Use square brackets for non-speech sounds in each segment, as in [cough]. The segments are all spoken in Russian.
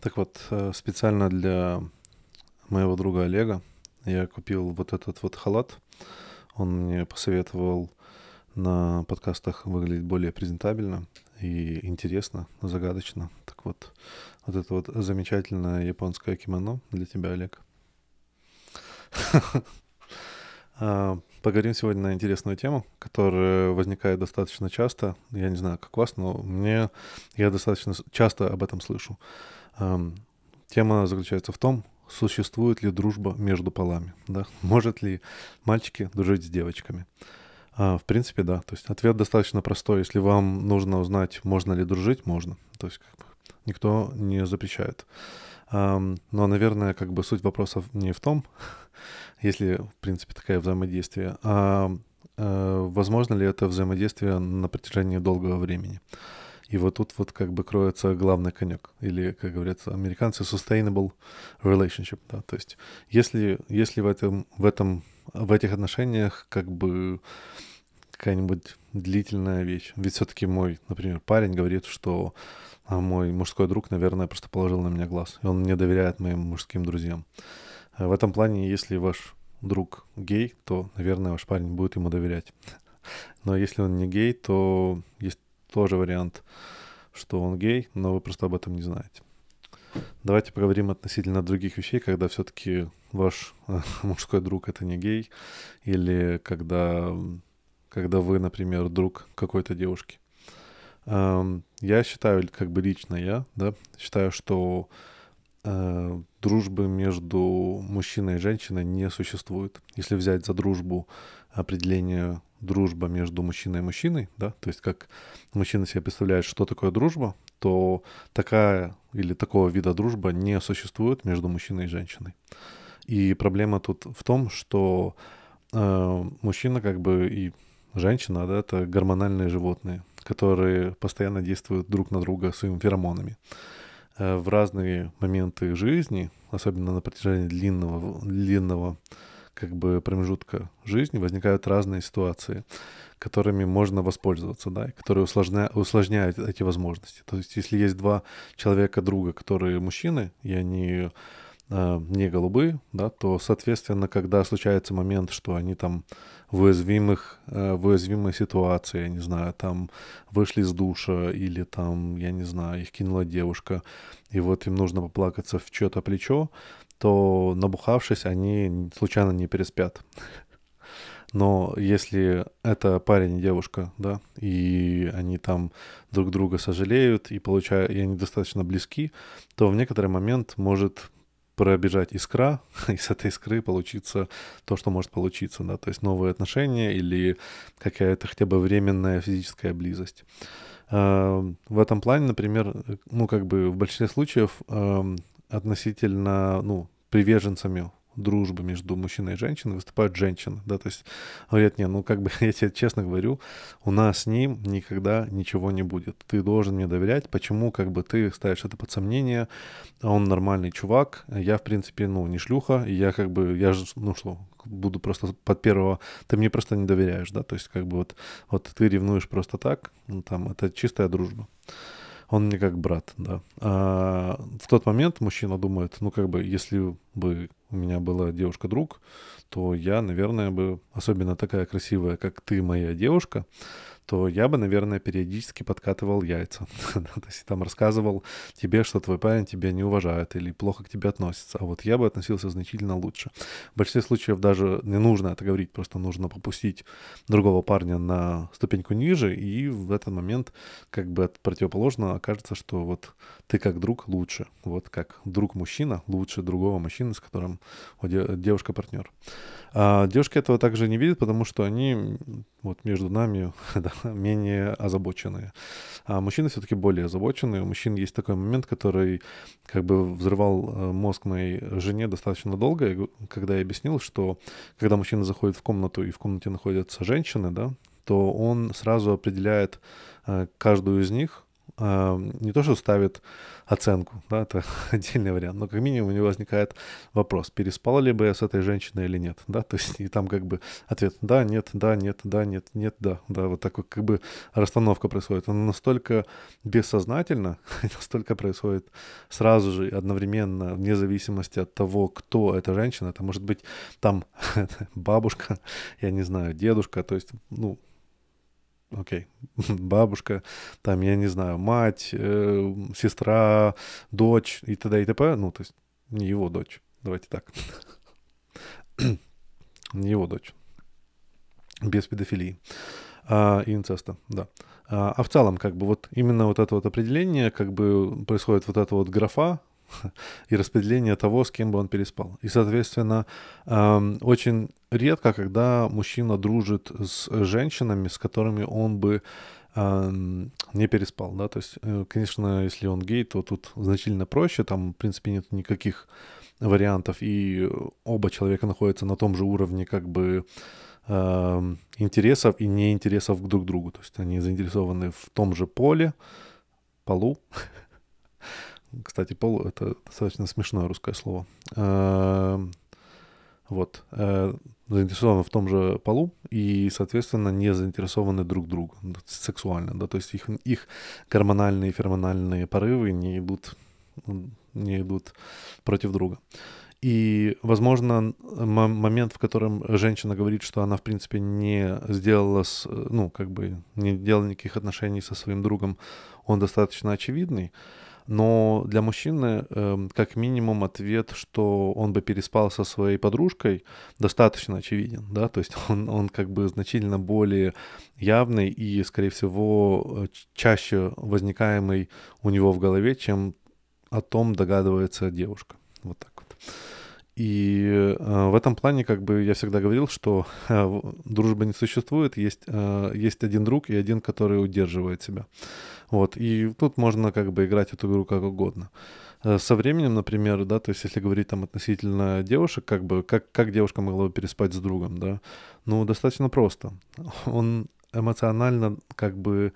Так вот, э, специально для моего друга Олега я купил вот этот вот халат. Он мне посоветовал на подкастах выглядеть более презентабельно и интересно, загадочно. Так вот, вот это вот замечательное японское кимоно для тебя, Олег. [laughs] А, поговорим сегодня на интересную тему, которая возникает достаточно часто. Я не знаю, как вас, но мне я достаточно часто об этом слышу. Тема заключается в том, существует ли дружба между полами, да? [laughs] Может ли мальчики дружить с девочками? А, в принципе, да. То есть ответ достаточно простой. Если вам нужно узнать, можно ли дружить, можно. То есть как бы, никто не запрещает. Но, наверное, как бы суть вопросов не в том, [laughs] если, в принципе, такое взаимодействие, а э, возможно ли это взаимодействие на протяжении долгого времени. И вот тут вот как бы кроется главный конек, или, как говорят американцы, sustainable relationship, да, то есть если, если в этом, в этом, в этих отношениях как бы какая-нибудь длительная вещь. Ведь все-таки мой, например, парень говорит, что а мой мужской друг, наверное, просто положил на меня глаз. И он не доверяет моим мужским друзьям. В этом плане, если ваш друг гей, то, наверное, ваш парень будет ему доверять. Но если он не гей, то есть тоже вариант, что он гей, но вы просто об этом не знаете. Давайте поговорим относительно других вещей, когда все-таки ваш [laughs] мужской друг это не гей, или когда, когда вы, например, друг какой-то девушки. Я считаю, как бы лично я, да, считаю, что э, дружбы между мужчиной и женщиной не существует. Если взять за дружбу определение дружба между мужчиной и мужчиной, да, то есть как мужчина себе представляет, что такое дружба, то такая или такого вида дружба не существует между мужчиной и женщиной. И проблема тут в том, что э, мужчина как бы и женщина, да, это гормональные животные которые постоянно действуют друг на друга своими феромонами. Э, в разные моменты жизни, особенно на протяжении длинного, длинного как бы промежутка жизни, возникают разные ситуации, которыми можно воспользоваться, да, и которые усложня, усложняют эти возможности. То есть, если есть два человека друга, которые мужчины, и они э, не голубые, да, то, соответственно, когда случается момент, что они там в уязвимых, э, в уязвимой ситуации, я не знаю, там вышли из душа или там, я не знаю, их кинула девушка, и вот им нужно поплакаться в чье-то плечо, то набухавшись, они случайно не переспят. Но если это парень и девушка, да, и они там друг друга сожалеют и получают, и они достаточно близки, то в некоторый момент может пробежать искра, [laughs] и с этой искры получиться то, что может получиться, да, то есть новые отношения или какая-то хотя бы временная физическая близость. А, в этом плане, например, ну, как бы в большинстве случаев относительно, ну, приверженцами дружбы между мужчиной и женщиной выступают женщины, да, то есть говорят, не, ну как бы [laughs] я тебе честно говорю, у нас с ним никогда ничего не будет, ты должен мне доверять, почему как бы ты ставишь это под сомнение, а он нормальный чувак, я в принципе, ну, не шлюха, я как бы, я же, ну что, буду просто под первого, ты мне просто не доверяешь, да, то есть как бы вот, вот ты ревнуешь просто так, ну, там, это чистая дружба он мне как брат, да. А в тот момент мужчина думает, ну, как бы, если бы у меня была девушка-друг, то я, наверное, бы, особенно такая красивая, как ты, моя девушка, то я бы, наверное, периодически подкатывал яйца. [laughs] То есть там рассказывал тебе, что твой парень тебя не уважает или плохо к тебе относится. А вот я бы относился значительно лучше. В большинстве случаев даже не нужно это говорить, просто нужно попустить другого парня на ступеньку ниже, и в этот момент как бы от противоположного окажется, что вот ты как друг лучше. Вот как друг-мужчина лучше другого мужчины, с которым девушка-партнер. А девушки этого также не видят, потому что они вот между нами [laughs] да, менее озабоченные. А мужчины все-таки более озабоченные. У мужчин есть такой момент, который как бы взрывал э, мозг моей жене достаточно долго, когда я объяснил, что когда мужчина заходит в комнату и в комнате находятся женщины, да, то он сразу определяет э, каждую из них не то, что ставит оценку, да, это [laughs] отдельный вариант, но как минимум у него возникает вопрос, переспал ли бы я с этой женщиной или нет, да, то есть [laughs] и там как бы ответ да, нет, да, нет, да, нет, нет, да, да, вот такой как бы расстановка происходит. Она настолько бессознательно, [laughs] настолько происходит сразу же, одновременно, вне зависимости от того, кто эта женщина, это может быть там бабушка, я не знаю, дедушка, то есть, ну, окей, [laughs] бабушка, там, я не знаю, мать, э, сестра, дочь и т.д. и т.п. Ну, то есть не его дочь, давайте так. [coughs] не его дочь. Без педофилии а, и инцеста, да. А, а в целом, как бы вот именно вот это вот определение, как бы происходит вот эта вот графа, [laughs] и распределение того, с кем бы он переспал. И, соответственно, очень редко, когда мужчина дружит с женщинами, с которыми он бы не переспал, да, то есть, э, конечно, если он гей, то тут значительно проще, там, в принципе, нет никаких вариантов, и оба человека находятся на том же уровне, как бы, интересов и неинтересов друг к другу, то есть они заинтересованы в том же поле, полу, [laughs] Кстати, пол — это достаточно смешное русское слово. Эм, вот. Э, заинтересованы в том же полу и, соответственно, не заинтересованы друг другу сексуально, да, то есть их, их гормональные, фермональные порывы не идут, не идут против друга. И, возможно, момент, в котором женщина говорит, что она, в принципе, не сделала, с, ну, как бы, не делала никаких отношений со своим другом, он достаточно очевидный. Но для мужчины, э, как минимум, ответ, что он бы переспал со своей подружкой, достаточно очевиден, да, то есть он, он как бы значительно более явный и, скорее всего, э, чаще возникаемый у него в голове, чем о том догадывается девушка. Вот так вот. И э, в этом плане, как бы я всегда говорил, что э, дружбы не существует, есть, э, есть один друг и один, который удерживает себя. Вот, и тут можно как бы играть эту игру как угодно. Э, со временем, например, да, то есть если говорить там относительно девушек, как бы, как, как девушка могла бы переспать с другом, да, ну, достаточно просто. [laughs] Он эмоционально как бы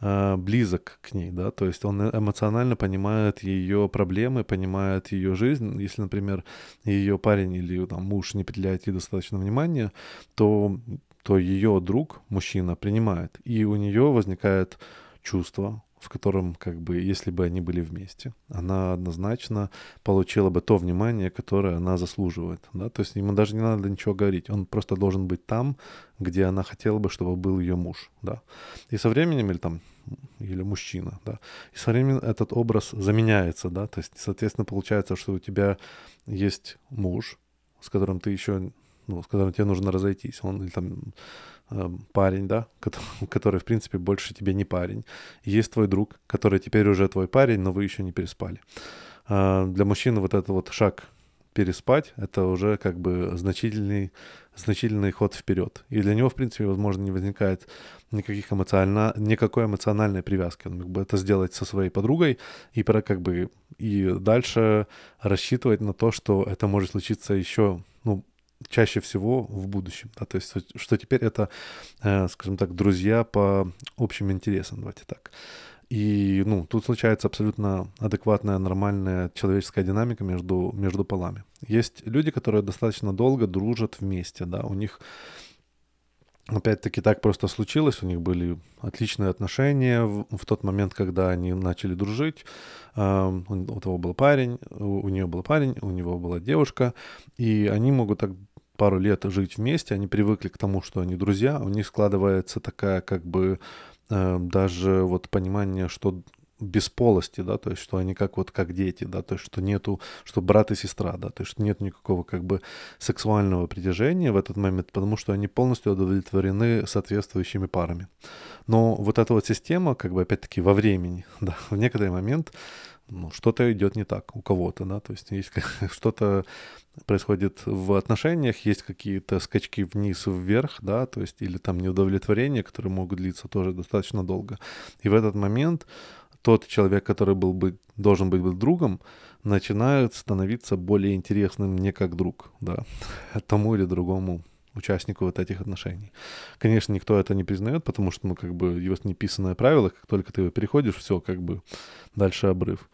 э, близок к ней, да, то есть он эмоционально понимает ее проблемы, понимает ее жизнь. Если, например, ее парень или там муж не определяет ей достаточно внимания, то то ее друг, мужчина, принимает. И у нее возникает чувство, в котором, как бы, если бы они были вместе, она однозначно получила бы то внимание, которое она заслуживает, да, то есть ему даже не надо ничего говорить, он просто должен быть там, где она хотела бы, чтобы был ее муж, да, и со временем, или там, или мужчина, да, и со временем этот образ заменяется, да, то есть, соответственно, получается, что у тебя есть муж, с которым ты еще, ну, с которым тебе нужно разойтись, он или там Эм, парень, да, [laughs] который, в принципе, больше тебе не парень. Есть твой друг, который теперь уже твой парень, но вы еще не переспали. А, для мужчины вот этот вот шаг переспать, это уже как бы значительный, значительный ход вперед. И для него, в принципе, возможно, не возникает никаких эмоционально, никакой эмоциональной привязки. Он мог бы это сделать со своей подругой и как бы и дальше рассчитывать на то, что это может случиться еще ну, чаще всего в будущем. Да? То есть, что теперь это, э, скажем так, друзья по общим интересам, давайте так. И ну, тут случается абсолютно адекватная, нормальная человеческая динамика между, между полами. Есть люди, которые достаточно долго дружат вместе, да, у них опять-таки так просто случилось, у них были отличные отношения в, в тот момент, когда они начали дружить. Uh, у, у того был парень, у, у нее был парень, у него была девушка, и они могут так пару лет жить вместе, они привыкли к тому, что они друзья, у них складывается такая как бы э, даже вот понимание, что бесполости, да, то есть что они как вот как дети, да, то есть что нету, что брат и сестра, да, то есть что нет никакого как бы сексуального притяжения в этот момент, потому что они полностью удовлетворены соответствующими парами. Но вот эта вот система, как бы опять-таки во времени, [laughs] да, в некоторый момент ну, что-то идет не так у кого-то, да, то есть есть [laughs] что-то происходит в отношениях, есть какие-то скачки вниз и вверх, да, то есть или там неудовлетворения, которые могут длиться тоже достаточно долго. И в этот момент тот человек, который был бы, должен быть другом, начинает становиться более интересным не как друг, да, [laughs] тому или другому участнику вот этих отношений. Конечно, никто это не признает, потому что, ну, как бы, есть неписанное правило, как только ты его переходишь, все, как бы, дальше обрыв.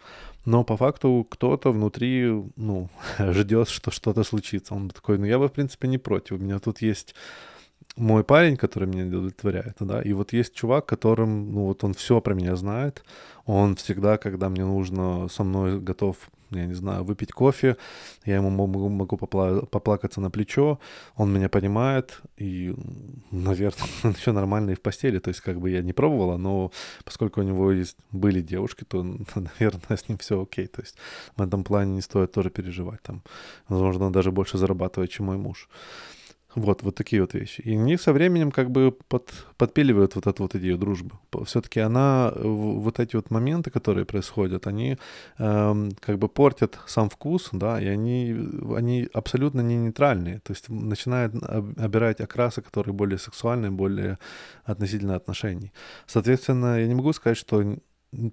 Но по факту кто-то внутри, ну, [laughs] ждет, что что-то случится. Он такой, ну, я бы, в принципе, не против. У меня тут есть мой парень, который меня удовлетворяет, да, и вот есть чувак, которым, ну, вот он все про меня знает, он всегда, когда мне нужно, со мной готов, я не знаю, выпить кофе, я ему могу, могу попла- поплакаться на плечо, он меня понимает, и, наверное, [laughs] еще нормально и в постели, то есть как бы я не пробовала, но поскольку у него есть, были девушки, то, [laughs] наверное, с ним все окей, то есть в этом плане не стоит тоже переживать, там, возможно, он даже больше зарабатывает, чем мой муж. Вот, вот такие вот вещи. И они со временем как бы под, подпиливают вот эту вот идею дружбы. Все-таки она, вот эти вот моменты, которые происходят, они э, как бы портят сам вкус, да, и они, они абсолютно не нейтральные. То есть начинают обирать окрасы, которые более сексуальные, более относительно отношений. Соответственно, я не могу сказать, что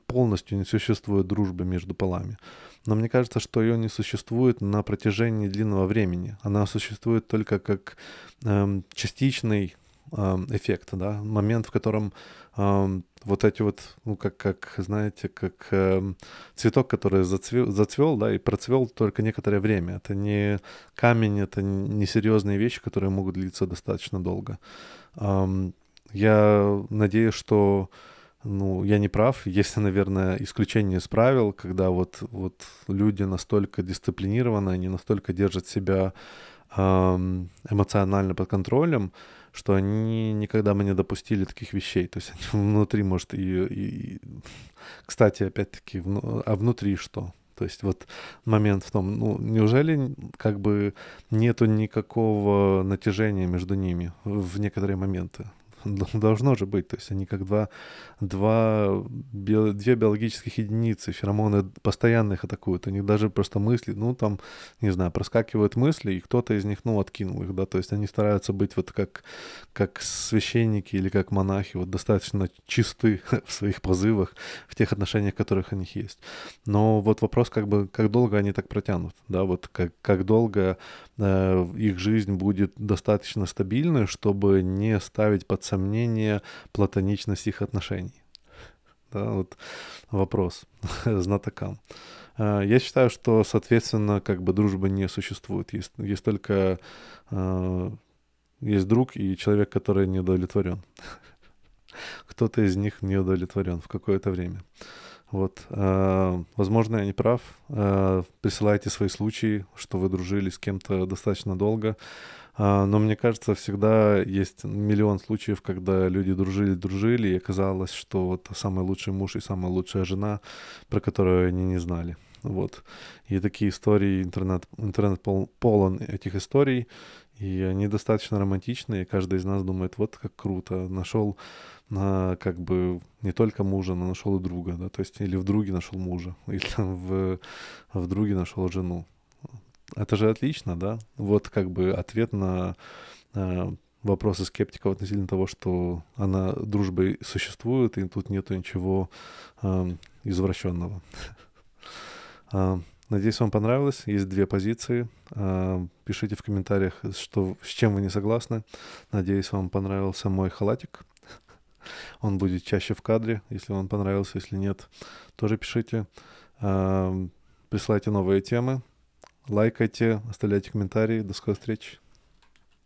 полностью не существует дружбы между полами. Но мне кажется, что ее не существует на протяжении длинного времени. Она существует только как эм, частичный эм, эффект, да, момент, в котором эм, вот эти вот, ну, как, как знаете, как эм, цветок, который зацвел, зацвел, да, и процвел только некоторое время. Это не камень, это не серьезные вещи, которые могут длиться достаточно долго. Эм, я надеюсь, что ну, я не прав. Есть, наверное, исключение из правил, когда вот, вот люди настолько дисциплинированы, они настолько держат себя эм, эмоционально под контролем, что они никогда бы не допустили таких вещей. То есть они [laughs] внутри, может, и... и... Кстати, опять-таки, вну... а внутри что? То есть вот момент в том, ну, неужели как бы нету никакого натяжения между ними в некоторые моменты? Должно же быть. То есть они как два, два, био, две биологических единицы. Феромоны постоянно их атакуют. У них даже просто мысли, ну там, не знаю, проскакивают мысли, и кто-то из них, ну, откинул их, да. То есть они стараются быть вот как, как священники или как монахи, вот достаточно чисты [laughs] в своих позывах, в тех отношениях, которых у них есть. Но вот вопрос, как бы, как долго они так протянут, да, вот как, как долго э, их жизнь будет достаточно стабильной, чтобы не ставить под сомнение платоничность их отношений. Да, вот вопрос [laughs] знатокам. Э, я считаю, что, соответственно, как бы дружбы не существует. Есть, есть только э, есть друг и человек, который не удовлетворен. [laughs] Кто-то из них не удовлетворен в какое-то время. Вот, э, возможно, я не прав. Э, присылайте свои случаи, что вы дружили с кем-то достаточно долго. Э, но мне кажется, всегда есть миллион случаев, когда люди дружили-дружили, и оказалось, что это самый лучший муж и самая лучшая жена, про которую они не знали. Вот. И такие истории, интернет, интернет пол, полон этих историй, и они достаточно романтичные, и каждый из нас думает, вот как круто, нашел на как бы не только мужа, но нашел и друга, да, то есть или в друге нашел мужа, [laughs] или в, в друге нашел жену. Это же отлично, да? Вот как бы ответ на э, вопросы скептиков относительно того, что она дружбой существует, и тут нету ничего э, извращенного. [laughs] Надеюсь, вам понравилось. Есть две позиции. Пишите в комментариях, что, с чем вы не согласны. Надеюсь, вам понравился мой халатик. Он будет чаще в кадре, если вам понравился, если нет, тоже пишите. Присылайте новые темы, лайкайте, оставляйте комментарии. До скорой встречи.